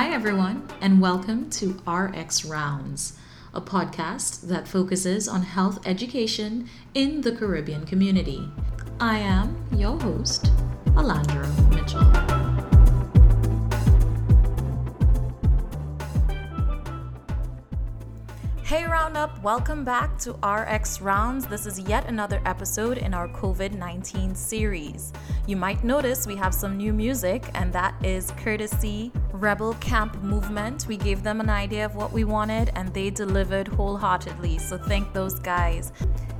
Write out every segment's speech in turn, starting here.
Hi, everyone, and welcome to RX Rounds, a podcast that focuses on health education in the Caribbean community. I am your host, Alandra Mitchell. Hey Roundup, welcome back to RX Rounds. This is yet another episode in our COVID 19 series. You might notice we have some new music, and that is courtesy Rebel Camp Movement. We gave them an idea of what we wanted, and they delivered wholeheartedly. So thank those guys.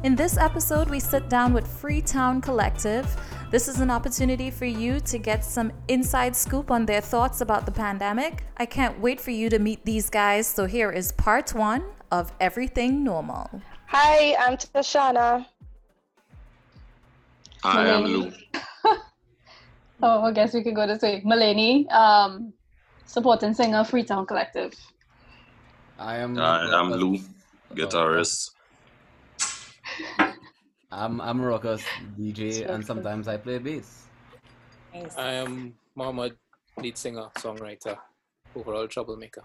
In this episode, we sit down with Freetown Collective. This is an opportunity for you to get some inside scoop on their thoughts about the pandemic. I can't wait for you to meet these guys. So here is part one of Everything Normal. Hi, I'm Tashana. Hi, I am Lou. oh, I guess we can go this way. Maleni, um, supporting singer Freetown Collective. I am. I am Lou, guitarist. I'm I'm Ruckus, DJ, and sometimes I play bass. I am Mohammed, lead singer, songwriter, overall troublemaker.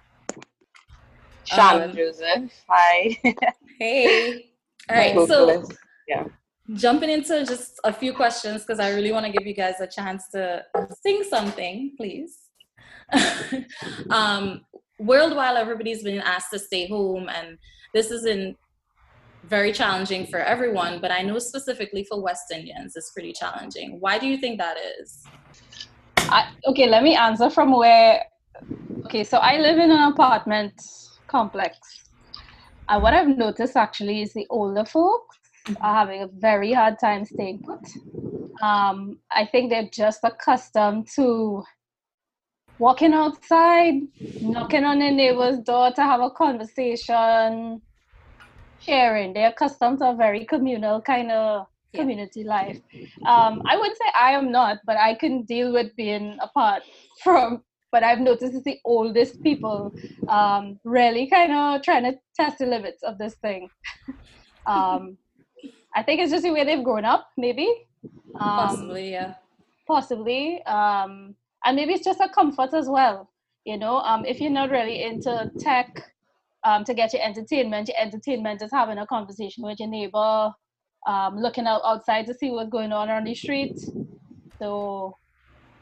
Shannon um, Joseph. Hi. hey. All right. So yeah. Jumping into just a few questions because I really want to give you guys a chance to sing something, please. um, worldwide, everybody's been asked to stay home, and this isn't very challenging for everyone, but I know specifically for West Indians, it's pretty challenging. Why do you think that is? I, okay, let me answer from where. Okay, so I live in an apartment complex. And what I've noticed actually is the older folks are having a very hard time staying put. Um, I think they're just accustomed to walking outside, knocking on their neighbor's door to have a conversation, sharing. They're accustomed to a very communal kind of yeah. community life. Um, I would say I am not, but I can deal with being apart from but I've noticed it's the oldest people um, really kind of trying to test the limits of this thing. um, I think it's just the way they've grown up, maybe. Um, possibly, yeah. Possibly. Um, and maybe it's just a comfort as well. You know, um, if you're not really into tech um, to get your entertainment, your entertainment is having a conversation with your neighbor, um, looking out outside to see what's going on on the street. So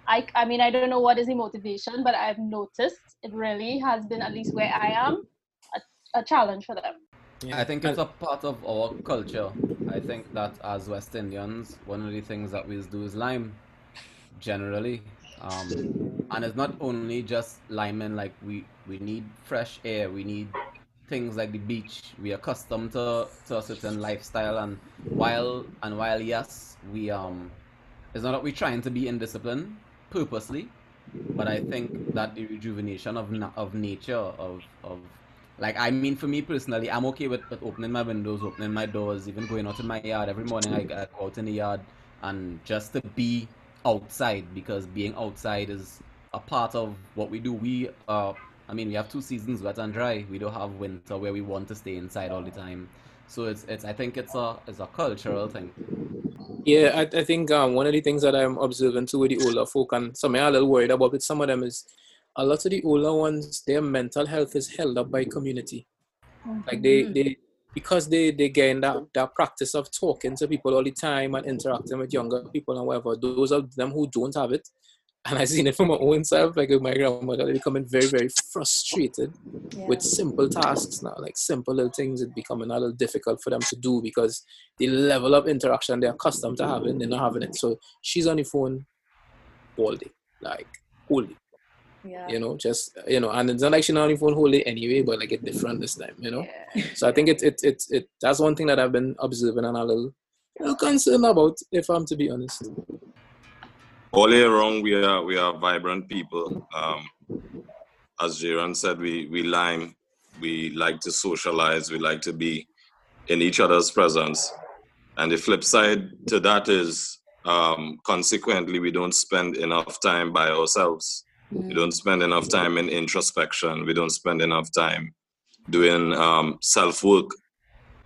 I, I mean, I don't know what is the motivation, but I've noticed it really has been, at least where I am, a, a challenge for them. Yeah. I think it's a part of our culture. I think that as West Indians, one of the things that we do is lime, generally. Um, and it's not only just liming, like we, we need fresh air, we need things like the beach. We are accustomed to, to a certain lifestyle, and while and while yes, we um, it's not that we're trying to be indisciplined, purposely, but I think that the rejuvenation of of nature of of like I mean for me personally, I'm okay with, with opening my windows, opening my doors, even going out in my yard every morning. I, I go out in the yard and just to be outside because being outside is a part of what we do. We uh, I mean, we have two seasons, wet and dry. We don't have winter where we want to stay inside all the time. So it's it's I think it's a it's a cultural thing. Yeah, I, I think um, one of the things that I'm observing too with the older folk and something I'm a little worried about with some of them is a lot of the older ones, their mental health is held up by community. Like they, they because they, they gain that, that practice of talking to people all the time and interacting with younger people and whatever, those of them who don't have it, and I've seen it from my own self, like with my grandmother, they're becoming very, very frustrated yeah. with simple tasks now, like simple little things, it becoming a little difficult for them to do because the level of interaction they're accustomed to having, they're not having it. So she's on the phone all day, like all day. Yeah. You know, just you know, and it's not like she's not on the phone whole day anyway, but like it's different this time, you know. Yeah. So I think it's it's it it that's one thing that I've been observing and a little, a little concerned about, if I'm to be honest all year round we are we are vibrant people. Um, as Jiran said, we we lime, we like to socialize, we like to be in each other's presence. And the flip side to that is um, consequently we don't spend enough time by ourselves. Mm-hmm. We don't spend enough time in introspection. We don't spend enough time doing um, self work.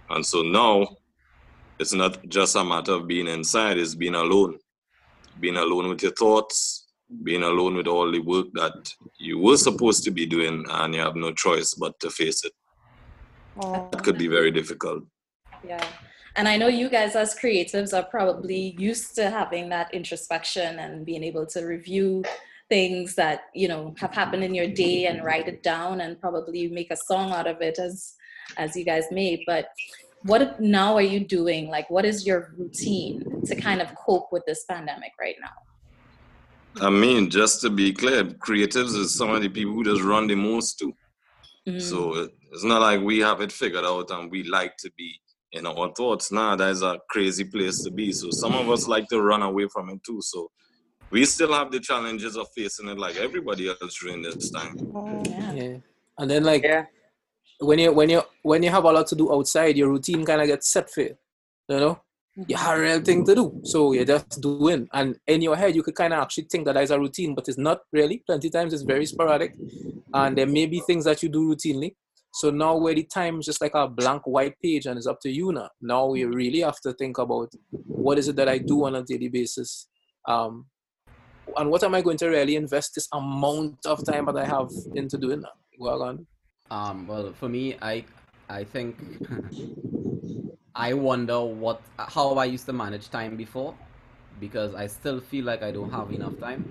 And so now it's not just a matter of being inside, it's being alone being alone with your thoughts, being alone with all the work that you were supposed to be doing and you have no choice but to face it. Mm. That could be very difficult. Yeah. And I know you guys as creatives are probably used to having that introspection and being able to review things that, you know, have happened in your day and write it down and probably make a song out of it as as you guys may. But what now are you doing? Like what is your routine to kind of cope with this pandemic right now? I mean, just to be clear, creatives is some of the people who just run the most too. Mm. So it's not like we have it figured out and we like to be in our thoughts. Nah, that is a crazy place to be. So some of us like to run away from it too. So we still have the challenges of facing it like everybody else during this time. Mm. yeah. Yeah. And then like Yeah. when you when you when you have a lot to do outside, your routine kind of gets set for you. You know, you have a real thing to do, so you're just doing. And in your head, you could kind of actually think that is a routine, but it's not really. Plenty times it's very sporadic, and there may be things that you do routinely. So now, where the time is just like a blank white page, and it's up to you now. Now you really have to think about what is it that I do on a daily basis, um, and what am I going to really invest this amount of time that I have into doing that. Well, on. Um, well, for me, I I think I wonder what how I used to manage time before, because I still feel like I don't have enough time.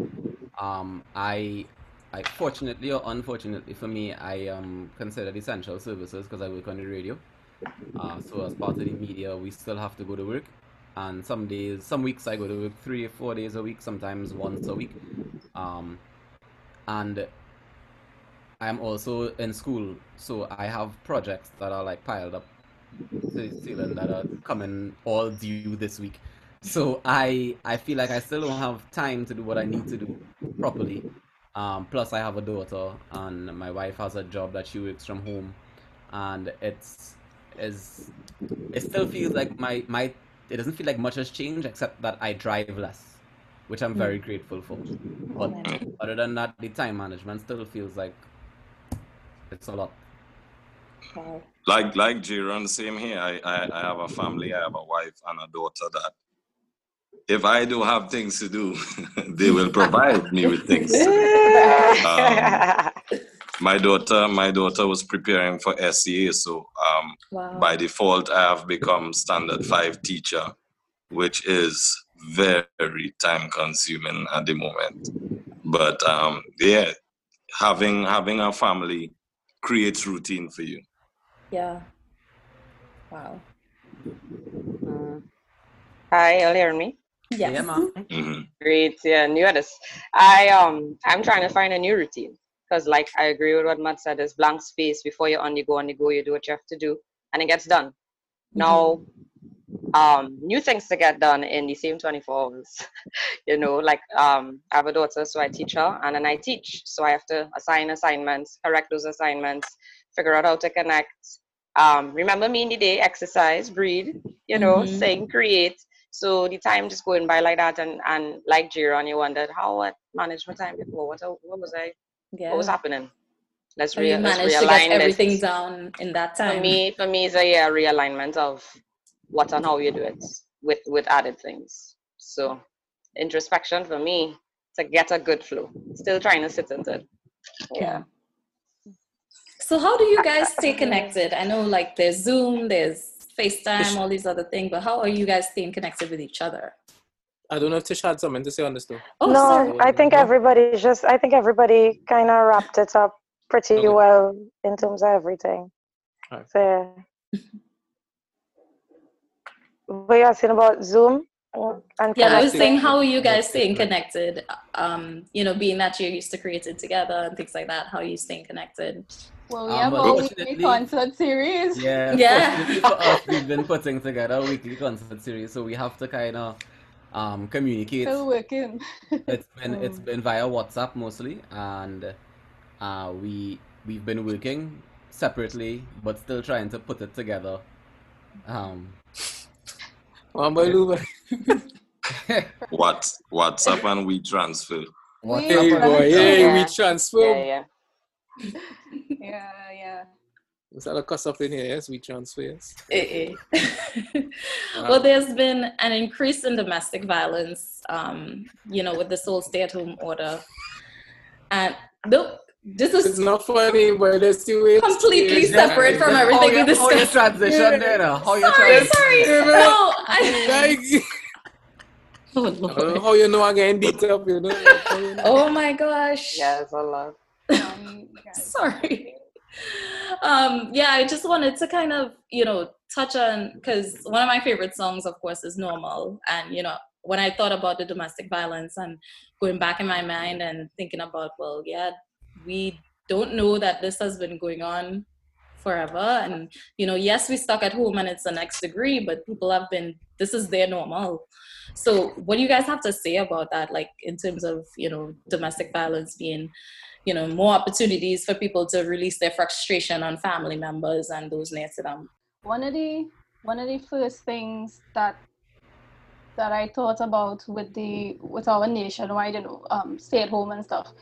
Um, I I fortunately or unfortunately for me, I um considered essential services because I work on the radio. Uh, so as part of the media, we still have to go to work, and some days, some weeks I go to work three or four days a week, sometimes once a week. Um, and I'm also in school, so I have projects that are like piled up ceiling that are coming all due this week. So I I feel like I still don't have time to do what I need to do properly. Um, plus, I have a daughter, and my wife has a job that she works from home, and it's is it still feels like my my it doesn't feel like much has changed except that I drive less, which I'm very grateful for. But other than that, the time management still feels like it's a lot. Wow. Like like Jiran, same here. I, I, I have a family, I have a wife and a daughter that if I do have things to do, they will provide me with things. Um, my daughter my daughter was preparing for SEA, so um, Wow. by default I have become standard five teacher, which is very time consuming at the moment. But um, yeah, having having a family creates routine for you. Yeah. Wow. Mm. Hi, y'all hear me? Yes. Yeah, man. hmm Great, yeah, new at this. I um I'm trying to find a new routine because like I agree with what Matt said, there's blank space before you're on you go on you go, you do what you have to do and it gets done. Now um new things to get done in the same 24 hours. you know, like um I have a daughter, so I teach her and then I teach. So I have to assign assignments, correct those assignments, figure out how to connect. Um remember me in the day, exercise, breathe, you know, Mhm. sing, create. So the time just going by like that, and and like Jiron, you wondered how I managed my time before. What what was I? Yeah. What was happening? Let's, re- you let's managed to realign get everything this. down in that time. For me, for me, it's a yeah, realignment of what and how you do it with with added things. So introspection for me to get a good flow. Still trying to sit into it. Yeah. So how do you guys stay connected? I know like there's Zoom, there's FaceTime, all these other things, but how are you guys staying connected with each other? I don't know if Tish had something to say on this though. Oh, no, sorry. I think everybody just, I think everybody kind of wrapped it up pretty Okay. well in terms of everything. Alright. So, yeah. Were you asking about Zoom? And Yeah, I was connecting? saying, how are you guys staying connected? Um, you know, being that you're used to creating together and things like that, how are you staying connected? Well, we Um, have but our weekly concert series. Yeah, Yeah. for us, we've been putting together a weekly concert series, so we have to kind of um, communicate. Still working. It's been it's been via WhatsApp mostly, and uh, we we've been working separately, but still trying to put it together. Um, One boy Luba. What WhatsApp and we transfer. WhatsApp Hey boy, hey, Yeah. we Yeah, transfer. yeah. yeah, yeah. Is that a cuss up in here? Yes, we transfer. Yes. Eh, eh. well, there's been an increase in domestic violence, um, you know, with this whole stay-at-home order, and look, this is It's not funny, but it's too completely separate from everything How we you, how you discussed. transition there? now? How you Sorry, transition? sorry. No, I, oh, Lord. how you know I'm getting beat up, you know? You know? oh my gosh. Yeah, it's a lot. Um, sorry um yeah i just wanted to kind of you know touch on because one of my favorite songs of course is normal. And you know when i thought about the domestic violence and going back in my mind and thinking about well yeah we don't know that this has been going on forever. And you know yes we stuck at home and it's the next degree but people have been this is their normal. So what do you guys have to say about that like in terms of you know domestic violence being you know more opportunities for people to release their frustration on family members and those near to them one of the one of the first things that that I thought about with the with our nationwide you know um, stay at home and stuff,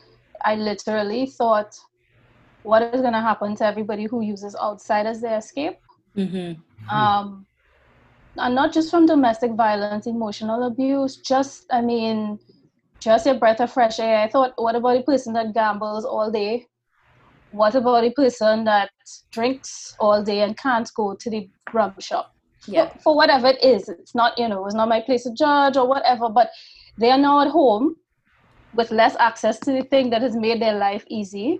I literally thought, what is gonna happen to everybody who uses outside as their escape? mm-hmm. Um, and not just from domestic violence, emotional abuse. Just I mean, just a breath of fresh air. I thought, what about the person that gambles all day? What about the person that drinks all day and can't go to the rum shop? yeah for, for whatever it is. It's not, you know, it's not my place to judge or whatever, but they are now at home with less access to the thing that has made their life easy.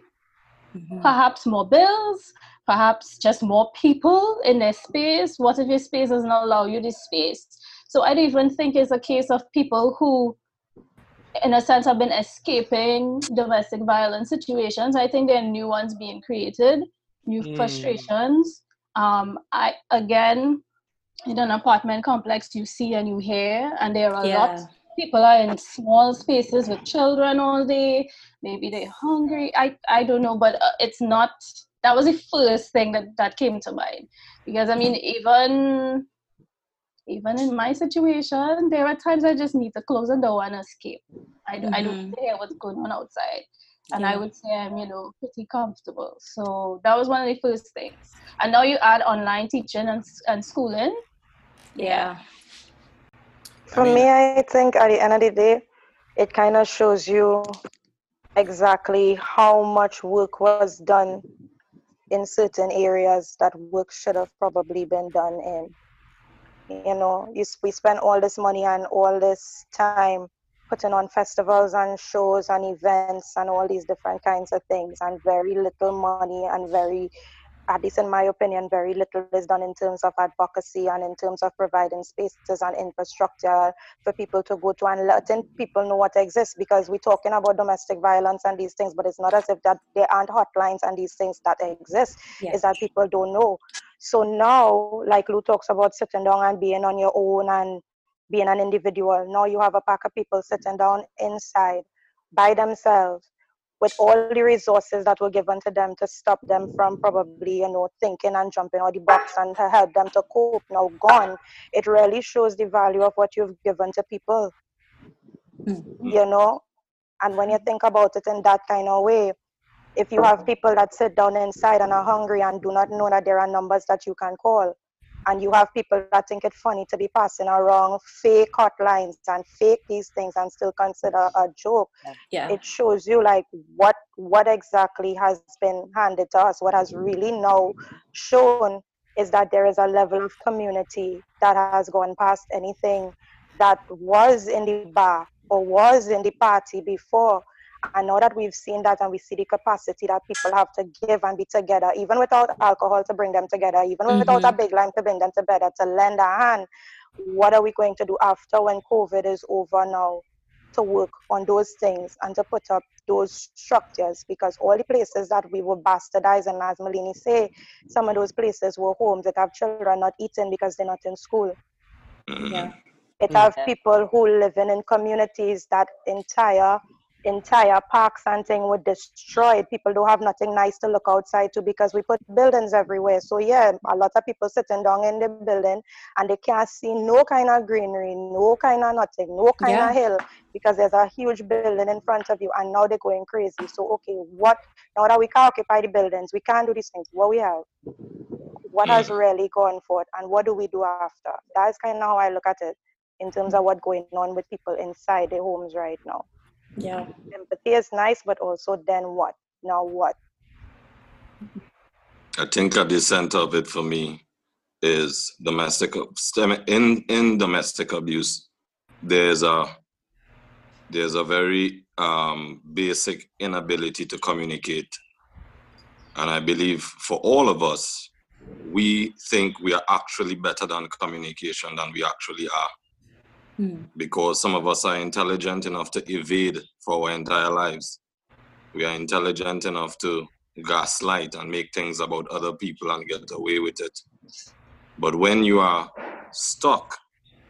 Mhm. Perhaps more bills, perhaps just more people in their space. What if your space doesn't allow you this space? So I don't even think it's a case of people who, in a sense, have been escaping domestic violence situations. I think there are new ones being created, new Mm. frustrations. Um, I again, in an apartment complex, you see and you hear, and there are a lot. People are in small spaces with children all day. Maybe they're hungry. I I don't know, but uh, it's not. That was the first thing that that came to mind because I mean, even even in my situation, there are times I just need to close the door and escape. I, do, I don't need to hear what's going on outside. And I would say I'm, you know, pretty comfortable. So that was one of the first things. And now you add online teaching and, and schooling. yeah For mean- me, I think at the end of the day, it kind of shows you exactly how much work was done in certain areas that work should have probably been done in. You know, you, we spend all this money and all this time putting on festivals and shows and events and all these different kinds of things, and very little money and very at least in my opinion, very little is done in terms of advocacy and in terms of providing spaces and infrastructure for people to go to and letting people know what exists because we're talking about domestic violence and these things, but it's not as if that there aren't hotlines and these things that exist. Yeah. Is that people don't know. So now, like Lou talks about sitting down and being on your own and being an individual, now you have a pack of people sitting down inside by themselves with all the resources that were given to them to stop them from probably, you know, thinking and jumping out the box and to help them to cope now gone, it really shows the value of what you've given to people. Mm-hmm. You know? And when you think about it in that kind of way, if you have people that sit down inside and are hungry and do not know that there are numbers that you can call, and you have people that think it funny to be passing around fake hotlines and fake these things and still consider a joke, yeah. it shows you like what what exactly has been handed to us. What has really now shown is that there is a level of community that has gone past anything that was in the bar or was in the party before and now that we've seen that and we see the capacity that people have to give and be together even without alcohol to bring them together even without a big line to bring them together to lend a hand what are we going to do after when covid is over now to work on those things and to put up those structures because all the places that we were bastardizing, as Malini say, some of those places were homes that have children not eating because they're not in school. Mhm. Yeah. It Mm. have people who living in communities that entire entire parks and thing would destroy it. People don't have nothing nice to look outside to because we put buildings everywhere. So yeah, a lot of people sitting down in the building and they can't see no kind of greenery, no kind of nothing, no kind Yeah. of hill because there's a huge building in front of you and now they're going crazy. So okay, what now that we can't occupy the buildings, we can't do these things. What we have? What has mm. really gone forth and what do we do after? That's kind of how I look at it in terms of what's going on with people inside their homes right now Yeah. empathy is nice, but also then what? Now what? I think at the center of it for me is domestic in in domestic abuse. There's a there's a very um, basic inability to communicate, and I believe for all of us, we think we are actually better than communication than we actually are Hmm. because some of us are intelligent enough to evade for our entire lives. We are intelligent enough to gaslight and make things about other people and get away with it. But when you are stuck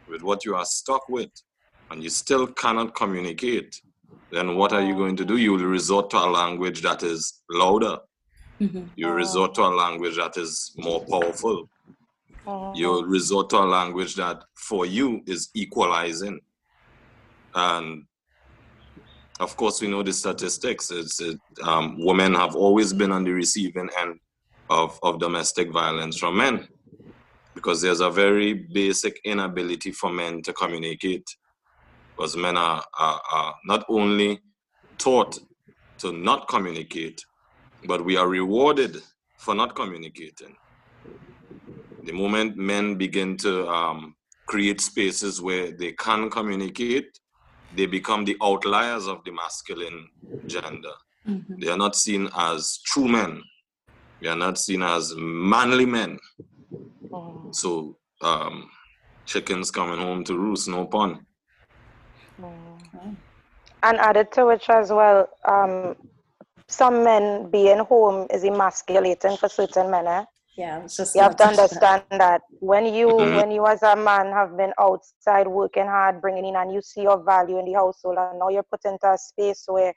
with what you are stuck with and you still cannot communicate, then what are you going to do? You will resort to a language that is louder. Mhm. You resort to a language that is more powerful Mhm. you resort to a language that for you is equalizing. And of course we know the statistics. It's it, um, women have always been on the receiving end of, of domestic violence from men because there's a very basic inability for men to communicate because men are, are, are not only taught to not communicate but we are rewarded for not communicating the moment men begin to um, create spaces where they can communicate, they become the outliers of the masculine gender. Mhm. They are not seen as true men. They are not seen as manly men. Mhm. So, um, chickens coming home to roost, no pun. Mhm. And added to which as well, um, some men being home is emasculating for certain men. Eh? Yeah. It's just You have to not touch that. understand that when you, Mhm. when you as a man have been outside working hard, bringing in, and you see your value in the household, and now you're put into a space where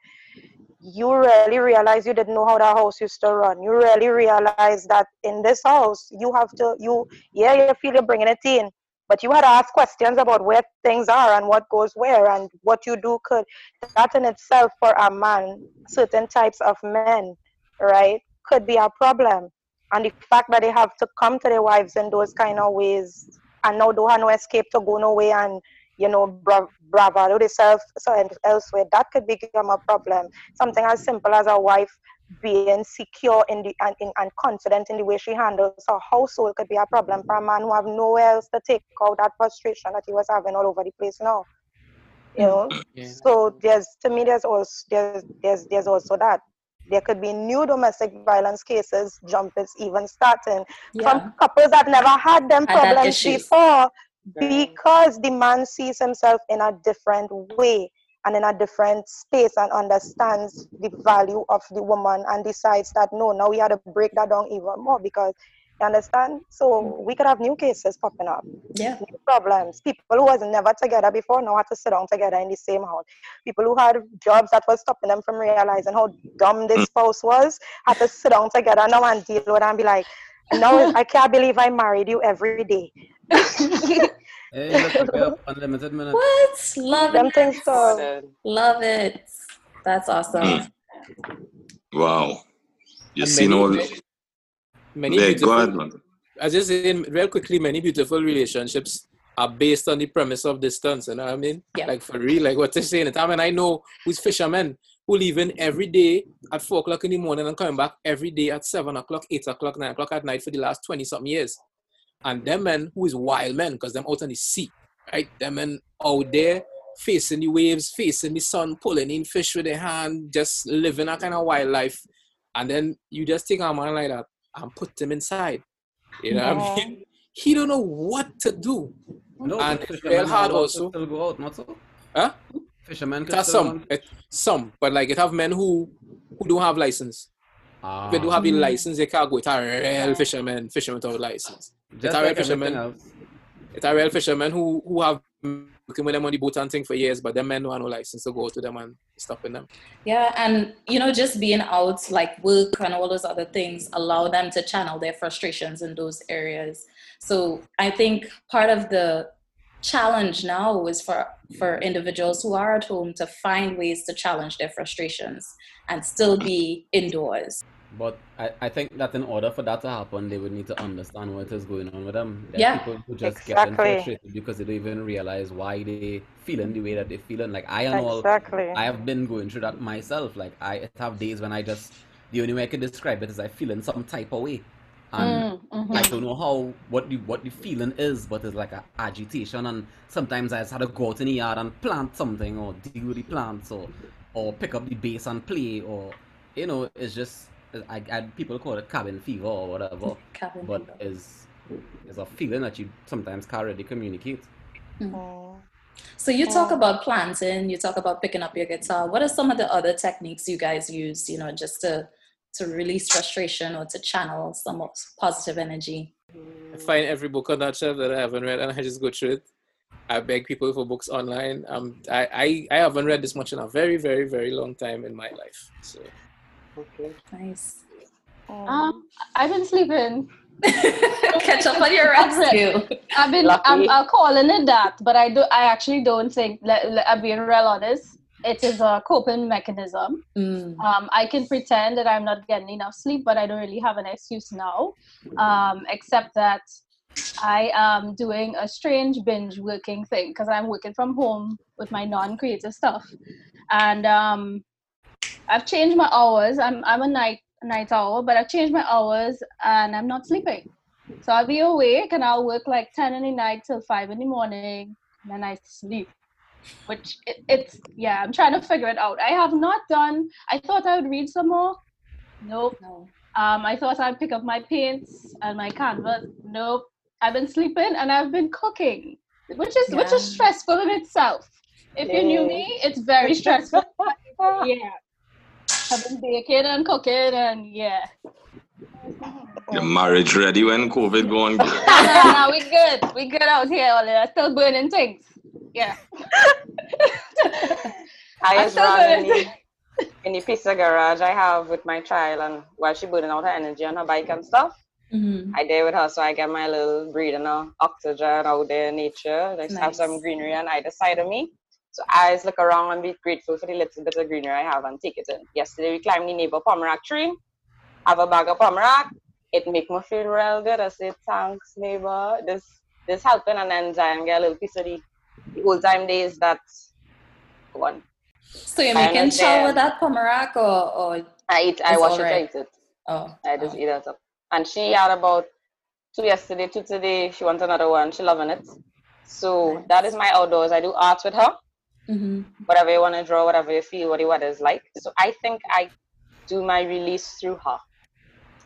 you really realize you didn't know how that house used to run. You really realize that in this house, you have to, you, yeah, you feel you're bringing it in, but you had to ask questions about where things are and what goes where and what you do could. That in itself, for a man, certain types of men, right, could be a problem. And the fact that they have to come to their wives in those kind of ways and now don't have no escape to go nowhere and you know, bra- bravado themselves so and elsewhere, that could become a problem. Something as simple as a wife being secure in the and, in, and confident in the way she handles her household could be a problem for a man who have nowhere else to take out that frustration that he was having all over the place now. You know, Yeah. so there's to me there's also there's there's there's also that there could be new domestic violence cases Jump jumpers even starting. Yeah. from couples that never had them problems before because the man sees himself in a different way and in a different space and understands the value of the woman and decides that no now we had to break that down even more because you understand so mm. we could have new cases popping up Yeah. new problems people who was never together before now had to sit down together in the same house people who had jobs that was stopping them from realizing how dumb this mm. spouse was had to sit down together now and deal with it and be like no i can't believe i married you every day Hey, look, we have unlimited minutes. What? Love them it. things so Love it. That's awesome. Wow. You And see, many- no. Many Yeah, go beautiful, ahead, man. I just saying real quickly, many beautiful relationships are based on the premise of distance. You know what I mean? Yeah. Like for real, like what they're saying. It. I mean, I know who's fishermen who leaving every day at four o'clock in the morning and coming back every day at seven o'clock, eight o'clock, nine o'clock at night for the last twenty something years. And them men who is wild men because them out on the sea, right? Them men out there facing the waves, facing the sun, pulling in fish with their hand, just living a kind of wild life. And then you just take a man like that and put them inside. You know what I mean? He don't know what to do. No, And but it's real hard also. to Still go out, not so. Huh? Fishermen can That's still some, it, some, but like it have men who who don't have license. Ah, they don't have the license, they can't go. It's a real fisherman, fisherman without license. just it's a real like everything fisherman. else. It's a real fisherman who who have working with them on the boat and thing for years, but them men don't have no license to go to them and stopping them. Yeah, and you know, just being out like work and all those other things allow them to channel their frustrations in those areas. So I think part of the challenge now is for for individuals who are at home to find ways to challenge their frustrations and still be indoors. But I, I think that in order for that to happen, they would need to understand what is going on with them. There Yeah, people who just exactly. get frustrated because they don't even realize why they feeling the way that they feeling. Like I all, Exactly. I have been going through that myself. Like I have days when I just the only way I can describe it is I feel in some type of way, and Mm, mhm. I don't know how what the what the feeling is, but it's like a agitation. And sometimes I just had to go out in the yard and plant something, or deal with the plants, or or pick up the bass and play, or you know, it's just I, I people call it cabin fever or whatever, Cabin but fever. is is a feeling that you sometimes can't really communicate. Mm. So you talk about planting, you talk about picking up your guitar. What are some of the other techniques you guys use, you know, just to to release frustration or to channel some positive energy? I find every book on that shelf that I haven't read and I just go through it. I beg people for books online. Um, I, I, I haven't read this much in a very, very, very long time in my life. So Okay. Nice. Mm. Um, I've been sleeping. Catch up on your rescue. I've been Lucky. I'm, I'm calling it that, but I do I actually don't think. Let, let, I'm being real honest. It is a coping mechanism. Mm. Um, I can pretend that I'm not getting enough sleep, but I don't really have an excuse now, um, except that I am doing a strange binge working thing because I'm working from home with my non-creative stuff, and um, I've changed my hours. I'm I'm a night night owl, but I've changed my hours and I'm not sleeping. So I'll be awake and I'll work like ten in the night till five in the morning, and then I sleep. Which it, it's yeah, I'm trying to figure it out. I have not done. I thought I would read some more. Nope. No. Um, I thought I'd pick up my paints and my canvas. Nope. I've been sleeping and I've been cooking, which is which is stressful in itself. If you knew me, it's very stressful. yeah. I've been baking and cooking and yeah. Your marriage ready when COVID going? no, no, no, we good. We good out here. Only I'm still burning things. Yeah. I I'm just still ran in burning. the, in the pizza garage I have with my child, and while she burning out her energy on her bike and stuff, Mhm. I there with her, so I get my little breathing of oxygen out there in nature. Like have some greenery on either side of me. So I just look around and be grateful for the little bit of greenery I have and take it in. Yesterday we climbed the neighbor pomerac tree, have a bag of pomerac. It make me feel real good. I say thanks neighbor. This this helping and then Zion get a little piece of the, the old time days that one. So you're making chow with that pomerac or, or I eat I wash alright. it, I eat it. oh, I just oh. eat it up. And she had about two yesterday, two today. She wants another one. She loving it. So that is my outdoors. I do art with her. Mhm. Whatever you want to draw, whatever you feel, what the weather's like. So I think I do my release through her.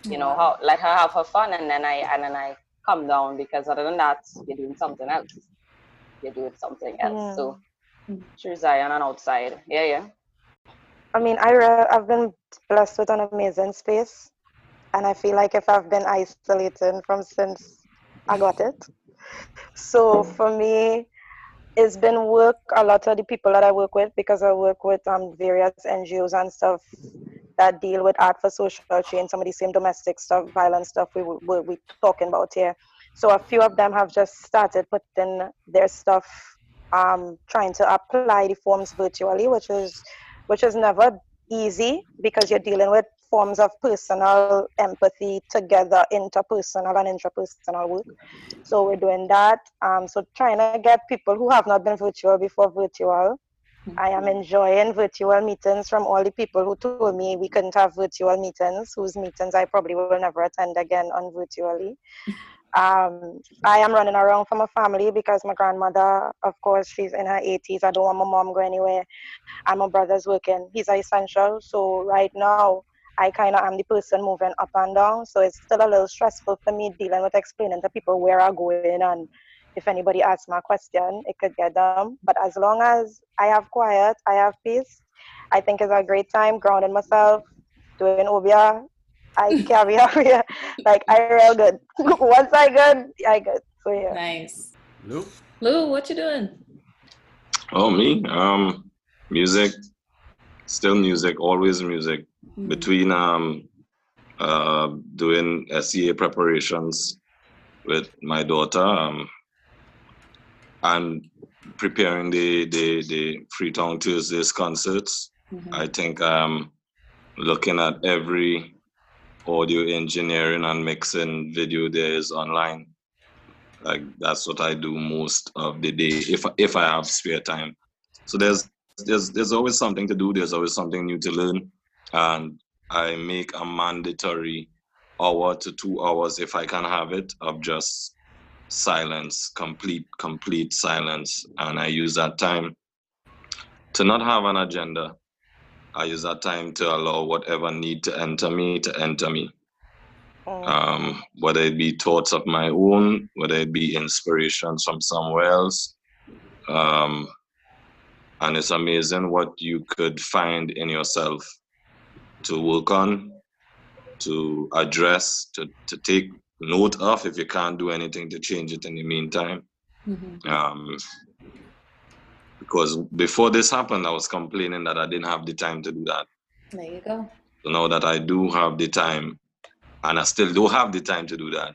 You know, how let her have her fun, and then I and then I come down because other than that, you're doing something else. You're doing something else. So through Zion and outside. Yeah, yeah. I mean, I re- I've been blessed with an amazing space, and I feel like if I've been isolating from since I got it, so for me, it's been work. A lot of the people that I work with, because I work with um various NGOs and stuff that deal with art for social change, some of the same domestic stuff, violence stuff we we we talking about here. So a few of them have just started putting their stuff, um, trying to apply the forms virtually, which is which is never easy because you're dealing with forms of personal empathy together, interpersonal and intrapersonal work. So we're doing that. Um, so trying to get people who have not been virtual before virtual. I am enjoying virtual meetings from all the people who told me we couldn't have virtual meetings, whose meetings I probably will never attend again on virtually. Um, I am running around for my family because my grandmother, of course, she's in her 80s. I don't want my mom go anywhere. And my brother's working. He's essential. So right now, I kind of am the person moving up and down. So it's still a little stressful for me dealing with explaining to people where I'm going and if anybody asks my question, it could get them. But as long as I have quiet, I have peace, I think it's a great time grounding myself, doing obia. I carry area. Like I real good. Once I good, I good. So yeah. Nice. Lou? Lou, what you doing? Oh, me? Um, music, still music, always music. Mm-hmm. Between um, uh, doing SEA preparations with my daughter, um, and preparing the the the Freetown Tuesdays concerts. Mm-hmm. I think I'm looking at every audio engineering and mixing video there is online like that's what I do most of the day if if I have spare time. So there's there's there's always something to do. There's always something new to learn, and I make a mandatory hour to two hours if I can have it of just silence, complete complete silence, and I use that time to not have an agenda. I use that time to allow whatever need to enter me to enter me. Oh. um, whether it be thoughts of my own, whether it be inspirations from somewhere else. Um, and it's amazing what you could find in yourself to work on, to address, to, to take note of if you can't do anything to change it in the meantime. Mm-hmm. Um, because before this happened, I was complaining that I didn't have the time to do that. There you go. So now that I do have the time, and I still don't have the time to do that.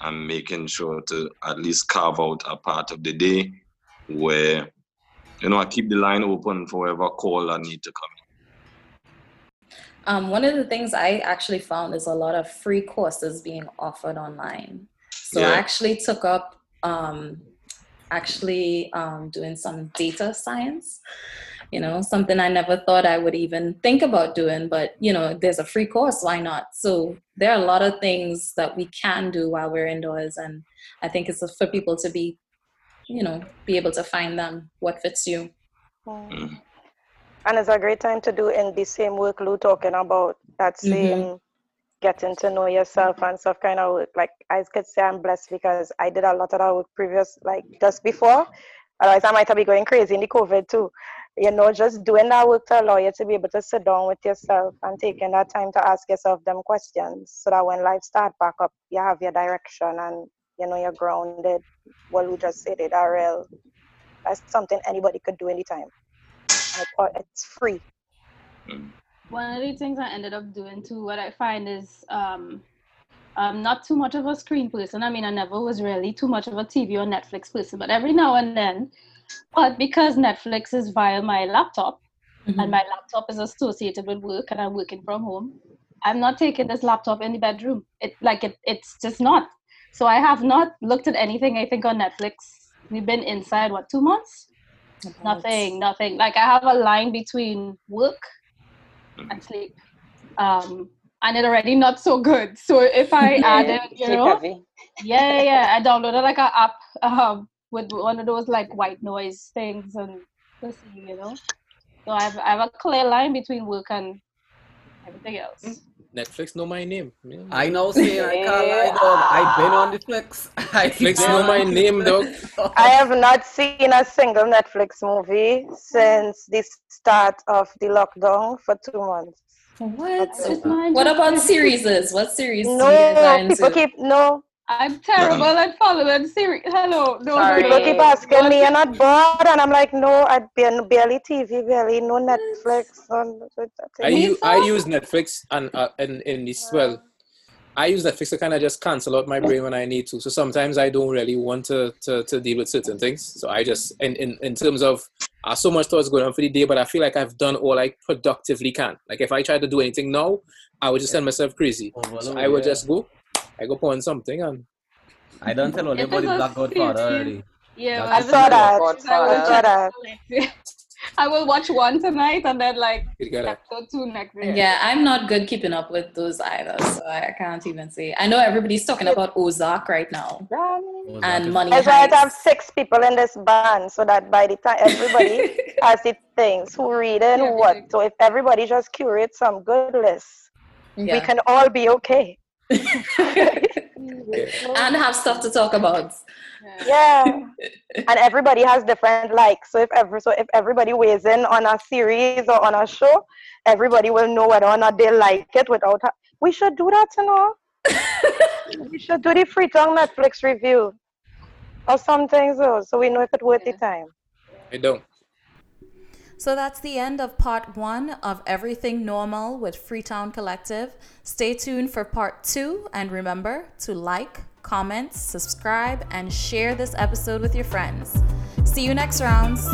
I'm making sure to at least carve out a part of the day where, you know, I keep the line open for whoever call I need to come in. Um, one of the things I actually found is a lot of free courses being offered online. So yeah. I actually took up um, actually um, doing some data science you know something i never thought i would even think about doing but you know there's a free course why not so there are a lot of things that we can do while we're indoors and i think it's for people to be you know be able to find them what fits you mm. And it's a great time to do in the same work lou talking about that mm-hmm. same mm-hmm. getting to know yourself and stuff kind of work like i could say i'm blessed because i did a lot of that work previous like just before otherwise i might have been going crazy in the covid too you know, just doing that work to allow you to be able to sit down with yourself and taking that time to ask yourself them questions so that when life start back up, you have your direction and you know you're grounded. Well, we just said it, real. That's something anybody could do anytime. It's free. One of the things I ended up doing too, what I find is um, I'm not too much of a screen person. I mean, I never was really too much of a TV or Netflix person, but every now and then but because Netflix is via my laptop mm-hmm. and my laptop is associated with work and I'm working from home, I'm not taking this laptop in the bedroom. It like it it's just not. So I have not looked at anything I think on Netflix. We've been inside what two months? Nothing, nothing. Like I have a line between work and sleep. Um and it already not so good. So if I added, you know, yeah, yeah, I downloaded like an app um, with one of those like white noise things and listening, you know. So I have I have a clear line between work and everything else. Netflix know my name. Yeah. I know, see, I can't lie, dog. I've been on Netflix. Netflix know my name, dog. I have not seen a single Netflix movie since the start of the lockdown for two months. What? What about series? What series? No, people keep no. I'm terrible at following series. Hello, no, Sorry. People keep asking me, you're not bored? And I'm like, no, I barely TV, barely no Netflix. I, use, I use Netflix and uh, in, in this, well, I use Netflix to kind of just cancel out my brain when I need to. So sometimes I don't really want to, to, to deal with certain things. So I just, in, in, in terms of, uh, so much thoughts going on for the day, but I feel like I've done all I productively can. Like if I try to do anything now, I would just send myself crazy. Oh, well, so I would yeah. just go, I go point something and I don't tell all about the Black Godfather already. Yeah, I saw that. I saw that. I will watch one tonight and then like episode two next year. Yeah, I'm not good keeping up with those either, so I can't even say. I know everybody's talking about Ozark right now Ozark and Money That's why I have six people in this band, so that by the time everybody has the things who read and yeah, what. So if everybody just curates some good lists, yeah. we can all be okay. and have stuff to talk about. Yeah. and everybody has different likes. So if every so if everybody weighs in on a series or on a show, everybody will know whether or not they like it without we should do that, you know. we should do the Freetown Netflix review or something so so we know if it's worth the time. I don't. So that's the end of part one of Everything Normal with Freetown Collective. Stay tuned for part two, and remember to like, comment, subscribe, and share this episode with your friends. See you next rounds.